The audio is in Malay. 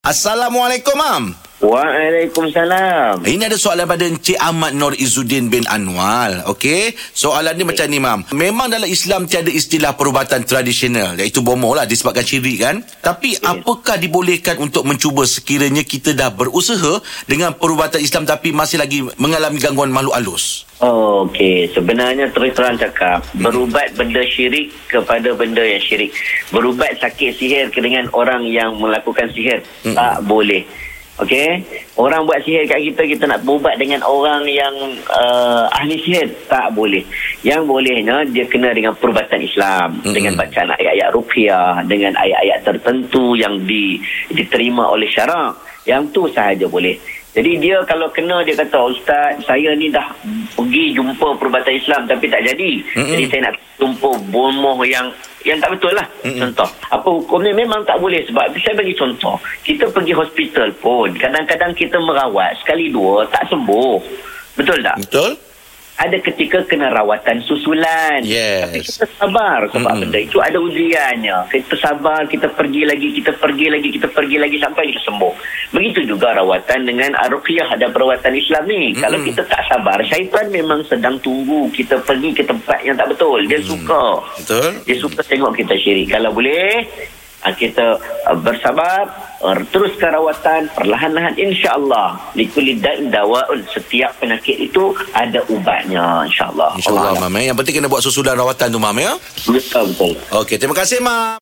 Assalamualaikum, Mam. Waalaikumsalam. Ini ada soalan pada Encik Ahmad Nur Izzuddin bin Anwal. Okey. Soalan ni macam ni, Mam. Memang dalam Islam tiada istilah perubatan tradisional. Iaitu bomoh lah disebabkan syirik kan. Tapi apakah dibolehkan untuk mencuba sekiranya kita dah berusaha dengan perubatan Islam tapi masih lagi mengalami gangguan makhluk halus? Oh, Okey, sebenarnya terus terang cakap, berubat benda syirik kepada benda yang syirik. Berubat sakit sihir dengan orang yang melakukan sihir Mm-mm. tak boleh. Okey, orang buat sihir kat kita kita nak berubat dengan orang yang uh, ahli sihir tak boleh. Yang bolehnya dia kena dengan perubatan Islam, Mm-mm. dengan bacaan ayat-ayat ruqyah, dengan ayat-ayat tertentu yang di, diterima oleh syarak. Yang tu sahaja boleh. Jadi dia kalau kena dia kata ustaz saya ni dah pergi jumpa perubatan Islam tapi tak jadi. Mm-mm. Jadi saya nak jumpa bomoh yang yang tak betul lah. Mm-mm. Contoh. Apa hukum ni memang tak boleh sebab saya bagi contoh. Kita pergi hospital pun kadang-kadang kita merawat sekali dua tak sembuh. Betul tak? Betul? Ada ketika kena rawatan susulan. Yes. Tapi kita sabar sebab Mm-mm. benda itu ada ujiannya. Kita sabar, kita pergi lagi, kita pergi lagi, kita pergi lagi sampai kita sembuh. Begitu juga rawatan dengan ruqyah dan perawatan Islam ni. Mm-mm. Kalau kita tak sabar, syaitan memang sedang tunggu kita pergi ke tempat yang tak betul. Dia suka. Betul? Dia suka tengok kita syirik. Kalau boleh, kita ah, bersabar, ah, teruskan rawatan perlahan-lahan insya-Allah. Likuli da'in dawaun. Setiap penyakit itu ada ubatnya insya-Allah. InsyaAllah, Allah Mam. eh. Yang penting kena buat susulan rawatan tu, Mam, ya? Betul betul. Okey, terima kasih, Mam.